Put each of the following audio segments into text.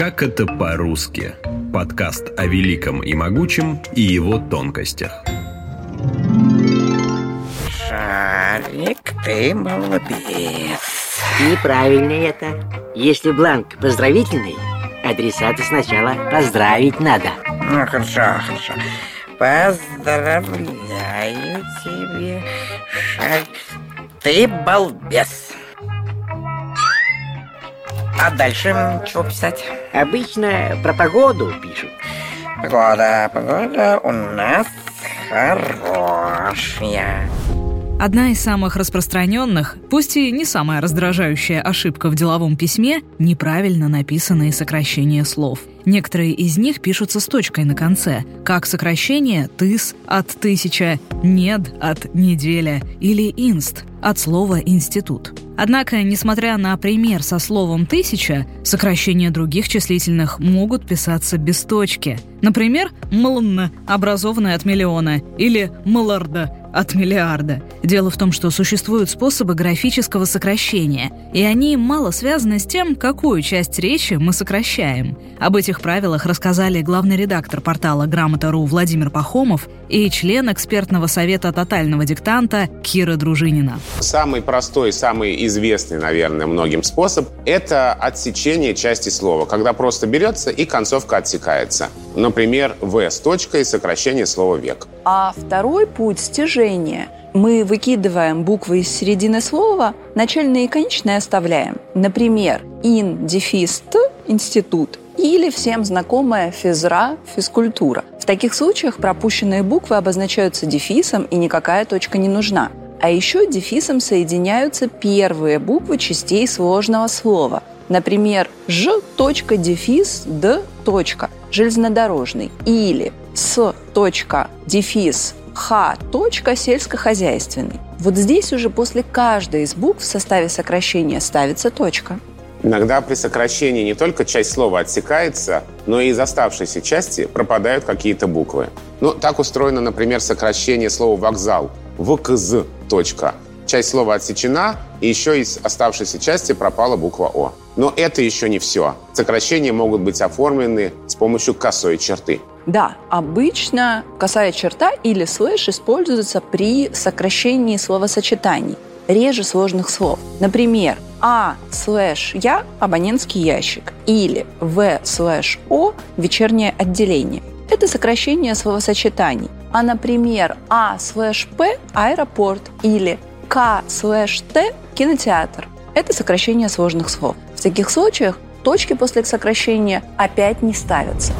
Как это по-русски? Подкаст о великом и могучем и его тонкостях. Шарик, ты молодец. Неправильно это. Если бланк поздравительный, адресата сначала поздравить надо. Ну, хорошо, хорошо. Поздравляю тебя, Шарик. Ты балбес. А дальше чего писать? Обычно про погоду пишут. Погода, погода у нас хорошая. Одна из самых распространенных, пусть и не самая раздражающая ошибка в деловом письме – неправильно написанные сокращения слов. Некоторые из них пишутся с точкой на конце, как сокращение «тыс» от «тысяча», «нед» от «неделя» или «инст» от слова «институт». Однако, несмотря на пример со словом «тысяча», сокращения других числительных могут писаться без точки. Например, «млн», образованное от миллиона, или «млрда», от миллиарда. Дело в том, что существуют способы графического сокращения, и они мало связаны с тем, какую часть речи мы сокращаем. Об этих правилах рассказали главный редактор портала «Грамота.ру» Владимир Пахомов и член экспертного совета тотального диктанта Кира Дружинина. Самый простой, самый известный, наверное, многим способ – это отсечение части слова, когда просто берется и концовка отсекается. Например, «в» с точкой – сокращение слова «век». А второй путь – стяжение. Мы выкидываем буквы из середины слова, начальные и конечные оставляем. Например, ин, дефис, институт или всем знакомая физра, физкультура. В таких случаях пропущенные буквы обозначаются дефисом и никакая точка не нужна. А еще дефисом соединяются первые буквы частей сложного слова. Например, ж. дефис д. железнодорожный или с. дефис х. сельскохозяйственный. Вот здесь уже после каждой из букв в составе сокращения ставится точка. Иногда при сокращении не только часть слова отсекается, но и из оставшейся части пропадают какие-то буквы. Ну, так устроено, например, сокращение слова «вокзал» – «вкз». Точка. Часть слова отсечена, и еще из оставшейся части пропала буква «о». Но это еще не все. Сокращения могут быть оформлены с помощью косой черты. Да, обычно косая черта или слэш используются при сокращении словосочетаний, реже сложных слов. Например, а слэш я – абонентский ящик или В слэш О – вечернее отделение. Это сокращение словосочетаний. А, например, А слэш П – аэропорт или К слэш Т – кинотеатр. Это сокращение сложных слов. В таких случаях точки после сокращения опять не ставятся.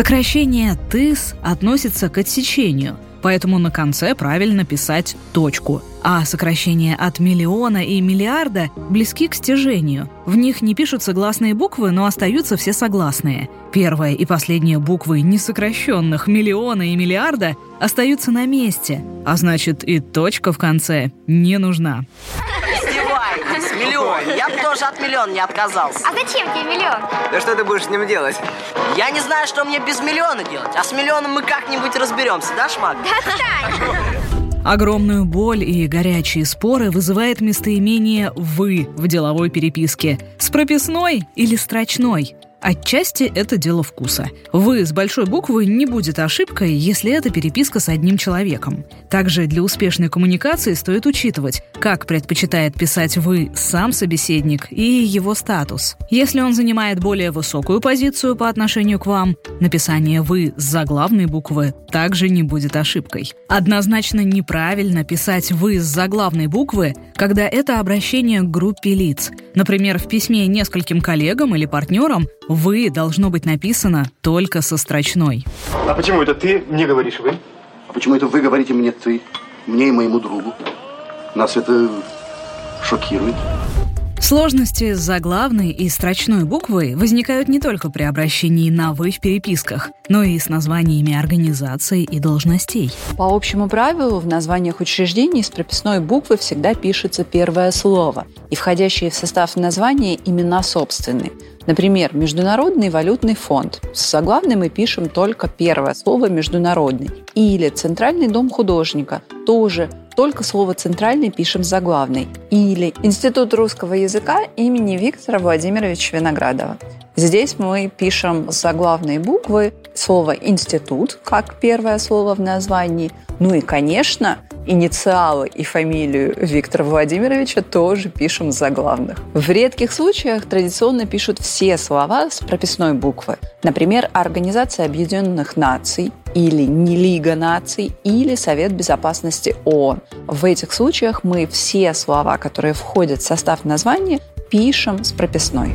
Сокращение «тыс» относится к отсечению, поэтому на конце правильно писать точку. А сокращения от миллиона и миллиарда близки к стяжению. В них не пишутся гласные буквы, но остаются все согласные. Первая и последняя буквы несокращенных миллиона и миллиарда остаются на месте, а значит и точка в конце не нужна. Я бы тоже от миллиона не отказался. А зачем тебе миллион? Да что ты будешь с ним делать? Я не знаю, что мне без миллиона делать. А с миллионом мы как-нибудь разберемся, да, Шмак? Да, Тань. Огромную боль и горячие споры вызывает местоимение «вы» в деловой переписке. С прописной или строчной – Отчасти это дело вкуса. «Вы» с большой буквы не будет ошибкой, если это переписка с одним человеком. Также для успешной коммуникации стоит учитывать, как предпочитает писать «вы» сам собеседник и его статус. Если он занимает более высокую позицию по отношению к вам, написание «вы» с заглавной буквы также не будет ошибкой. Однозначно неправильно писать «вы» с заглавной буквы, когда это обращение к группе лиц. Например, в письме нескольким коллегам или партнерам «Вы» должно быть написано только со строчной. А почему это ты мне говоришь «вы»? А почему это вы говорите мне «ты»? Мне и моему другу. Нас это шокирует. Сложности с заглавной и строчной буквой возникают не только при обращении на «вы» в переписках, но и с названиями организаций и должностей. По общему правилу в названиях учреждений с прописной буквы всегда пишется первое слово, и входящие в состав названия имена собственные – Например, Международный валютный фонд. С заглавным мы пишем только первое слово «международный». Или Центральный дом художника. Тоже только слово «центральный» пишем заглавный. Или Институт русского языка имени Виктора Владимировича Виноградова. Здесь мы пишем заглавные буквы слово «институт» как первое слово в названии. Ну и, конечно, инициалы и фамилию Виктора Владимировича тоже пишем заглавных. В редких случаях традиционно пишут все слова с прописной буквы. Например, Организация Объединенных Наций или не Лига наций, или Совет Безопасности ООН. В этих случаях мы все слова, которые входят в состав названия, пишем с прописной.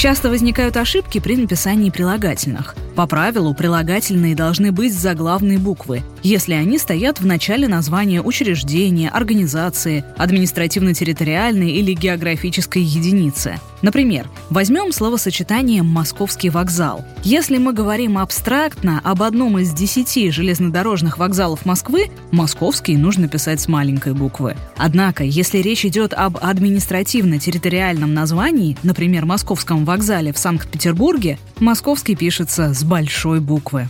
Часто возникают ошибки при написании прилагательных. По правилу, прилагательные должны быть с заглавной буквы, если они стоят в начале названия учреждения, организации, административно-территориальной или географической единицы. Например, возьмем словосочетание «московский вокзал». Если мы говорим абстрактно об одном из десяти железнодорожных вокзалов Москвы, «московский» нужно писать с маленькой буквы. Однако, если речь идет об административно-территориальном названии, например, Московском вокзале в Санкт-Петербурге, «московский» пишется с большой буквы.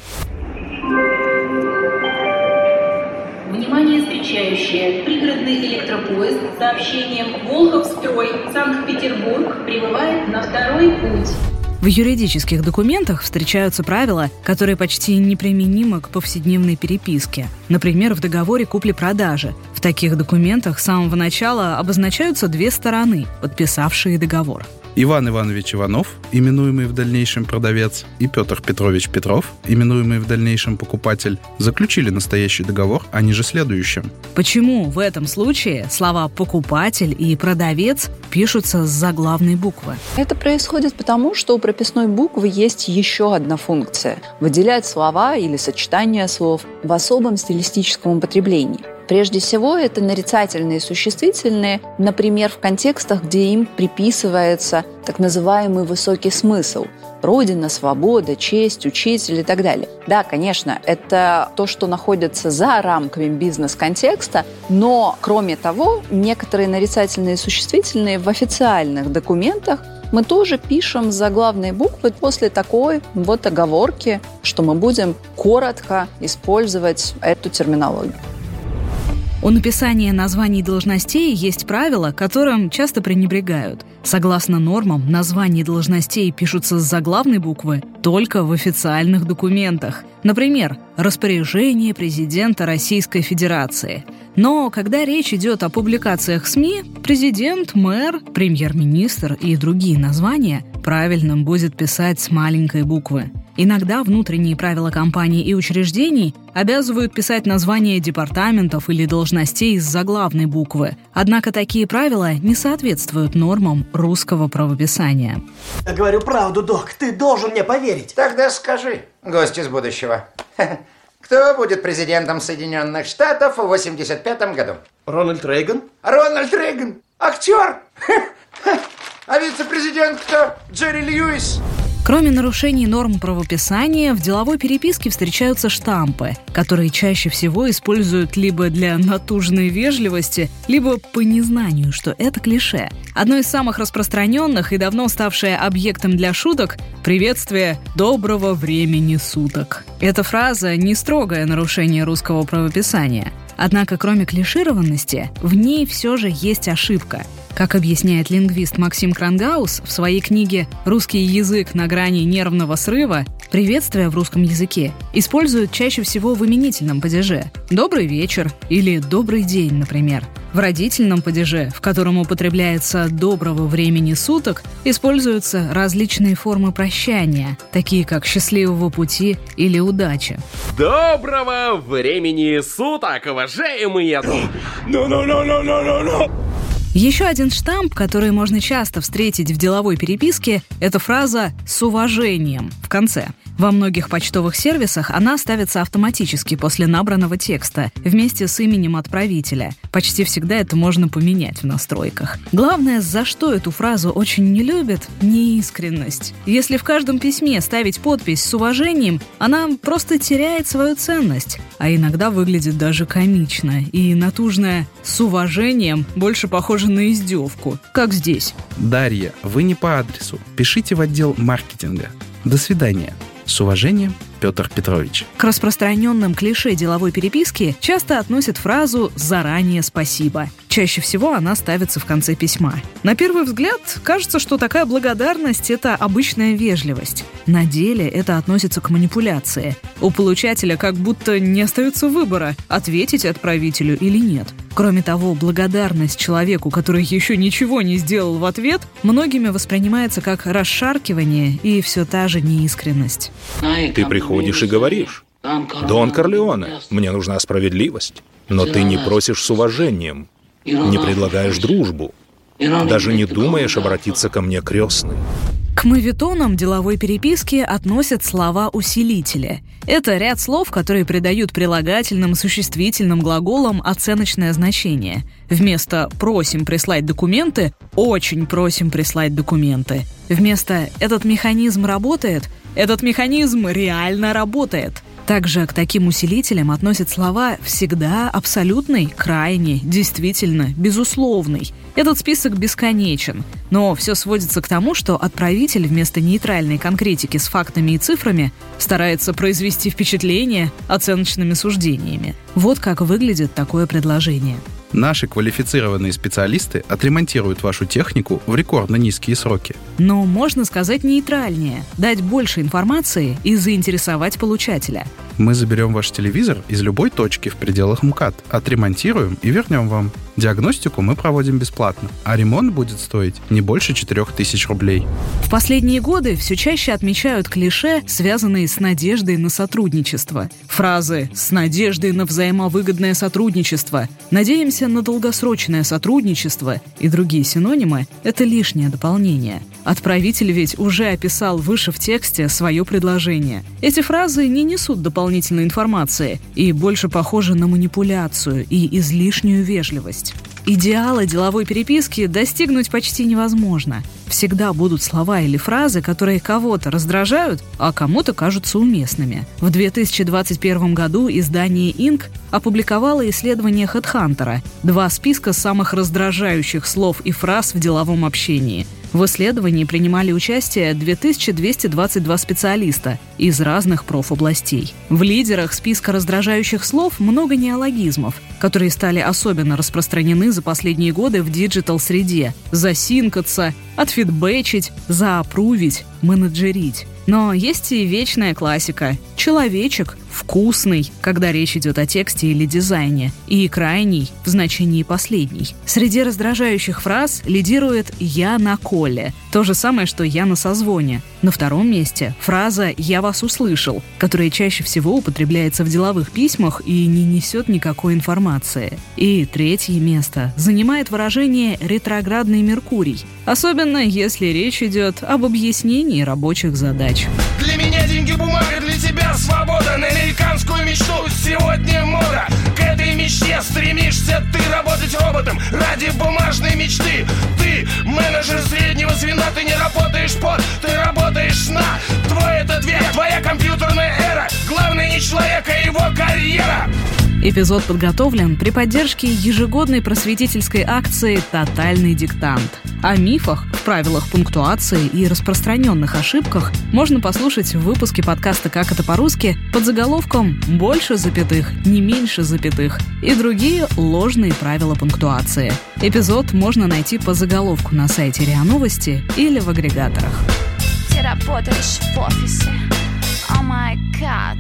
Внимание встречающие. Пригородный электропоезд с сообщением Волховстрой, Санкт-Петербург прибывает на второй путь. В юридических документах встречаются правила, которые почти неприменимы к повседневной переписке. Например, в договоре купли-продажи. В таких документах с самого начала обозначаются две стороны, подписавшие договор. Иван Иванович Иванов, именуемый в дальнейшем продавец, и Петр Петрович Петров, именуемый в дальнейшем покупатель, заключили настоящий договор о ниже следующем. Почему в этом случае слова «покупатель» и «продавец» пишутся с заглавной буквы? Это происходит потому, что у прописной буквы есть еще одна функция – выделять слова или сочетания слов в особом стилистическом употреблении. Прежде всего, это нарицательные существительные, например, в контекстах, где им приписывается так называемый высокий смысл – родина, свобода, честь, учитель и так далее. Да, конечно, это то, что находится за рамками бизнес-контекста, но, кроме того, некоторые нарицательные существительные в официальных документах мы тоже пишем заглавные буквы после такой вот оговорки, что мы будем коротко использовать эту терминологию. У написания названий должностей есть правила, которым часто пренебрегают. Согласно нормам, названия должностей пишутся с заглавной буквы только в официальных документах. Например, распоряжение президента Российской Федерации. Но когда речь идет о публикациях СМИ, президент, мэр, премьер-министр и другие названия правильным будет писать с маленькой буквы. Иногда внутренние правила компаний и учреждений обязывают писать названия департаментов или должностей с заглавной буквы. Однако такие правила не соответствуют нормам русского правописания. Я говорю правду, док. Ты должен мне поверить. Тогда скажи, гость из будущего. Кто будет президентом Соединенных Штатов в 85 году? Рональд Рейган. Рональд Рейган. Актер. А вице-президент кто? Джерри Льюис. Кроме нарушений норм правописания, в деловой переписке встречаются штампы, которые чаще всего используют либо для натужной вежливости, либо по незнанию, что это клише. Одно из самых распространенных и давно ставшее объектом для шуток – приветствие «доброго времени суток». Эта фраза – не строгое нарушение русского правописания. Однако, кроме клишированности, в ней все же есть ошибка – как объясняет лингвист Максим Крангаус в своей книге «Русский язык на грани нервного срыва», приветствие в русском языке используют чаще всего в именительном падеже «добрый вечер» или «добрый день», например. В родительном падеже, в котором употребляется «доброго времени суток», используются различные формы прощания, такие как «счастливого пути» или «удачи». Доброго времени суток, уважаемые! Ну-ну-ну-ну-ну-ну-ну! Еще один штамп, который можно часто встретить в деловой переписке, это фраза «с уважением» в конце. Во многих почтовых сервисах она ставится автоматически после набранного текста, вместе с именем отправителя. Почти всегда это можно поменять в настройках. Главное, за что эту фразу очень не любят – неискренность. Если в каждом письме ставить подпись с уважением, она просто теряет свою ценность, а иногда выглядит даже комично. И натужное «с уважением» больше похоже на издевку, как здесь. Дарья, вы не по адресу. Пишите в отдел маркетинга. До свидания. С уважением, Петр Петрович. К распространенным клише деловой переписки часто относят фразу «заранее спасибо». Чаще всего она ставится в конце письма. На первый взгляд, кажется, что такая благодарность – это обычная вежливость. На деле это относится к манипуляции. У получателя как будто не остается выбора – ответить отправителю или нет. Кроме того, благодарность человеку, который еще ничего не сделал в ответ, многими воспринимается как расшаркивание и все та же неискренность. Ты приходишь и говоришь, «Дон Корлеоне, мне нужна справедливость». Но ты не просишь с уважением, не предлагаешь дружбу, даже не думаешь обратиться ко мне крестным. К мавитонам деловой переписки относят слова-усилители. Это ряд слов, которые придают прилагательным существительным глаголам оценочное значение. Вместо «просим прислать документы» «очень просим прислать документы». Вместо «этот механизм работает» «этот механизм реально работает». Также к таким усилителям относят слова «всегда», «абсолютный», «крайне», «действительно», «безусловный». Этот список бесконечен, но все сводится к тому, что отправитель вместо нейтральной конкретики с фактами и цифрами старается произвести впечатление оценочными суждениями. Вот как выглядит такое предложение. Наши квалифицированные специалисты отремонтируют вашу технику в рекордно низкие сроки. Но можно сказать нейтральнее, дать больше информации и заинтересовать получателя. Мы заберем ваш телевизор из любой точки в пределах МКАД, отремонтируем и вернем вам. Диагностику мы проводим бесплатно, а ремонт будет стоить не больше 4000 рублей. В последние годы все чаще отмечают клише, связанные с надеждой на сотрудничество. Фразы «с надеждой на взаимовыгодное сотрудничество», «надеемся на долгосрочное сотрудничество» и другие синонимы – это лишнее дополнение. Отправитель ведь уже описал выше в тексте свое предложение. Эти фразы не несут дополнительной информации и больше похожи на манипуляцию и излишнюю вежливость. Идеала деловой переписки достигнуть почти невозможно. Всегда будут слова или фразы, которые кого-то раздражают, а кому-то кажутся уместными. В 2021 году издание Inc. опубликовало исследование HeadHunter – два списка самых раздражающих слов и фраз в деловом общении – в исследовании принимали участие 2222 специалиста из разных профобластей. В лидерах списка раздражающих слов много неологизмов, которые стали особенно распространены за последние годы в digital -среде. Засинкаться, отфидбэчить, заапрувить, менеджерить. Но есть и вечная классика. Человечек вкусный, когда речь идет о тексте или дизайне, и крайний в значении последний. Среди раздражающих фраз лидирует «я на коле», то же самое, что «я на созвоне». На втором месте фраза «я вас услышал», которая чаще всего употребляется в деловых письмах и не несет никакой информации. И третье место занимает выражение «ретроградный Меркурий», особенно если речь идет об объяснении рабочих задач. Для меня деньги бумага, для тебя свобода. На американскую мечту сегодня мода. К этой мечте стремишься ты работать роботом Ради бумажной мечты. Ты менеджер среднего звена Ты не работаешь под, ты работаешь на. Твой этот век, твоя компьютерная эра. Главное не человек, а его карьера Эпизод подготовлен при поддержке ежегодной просветительской акции «Тотальный диктант». О мифах, правилах пунктуации и распространенных ошибках можно послушать в выпуске подкаста «Как это по-русски» под заголовком «Больше запятых, не меньше запятых» и другие ложные правила пунктуации. Эпизод можно найти по заголовку на сайте РИА Новости или в агрегаторах. Ты работаешь в офисе. О май гад.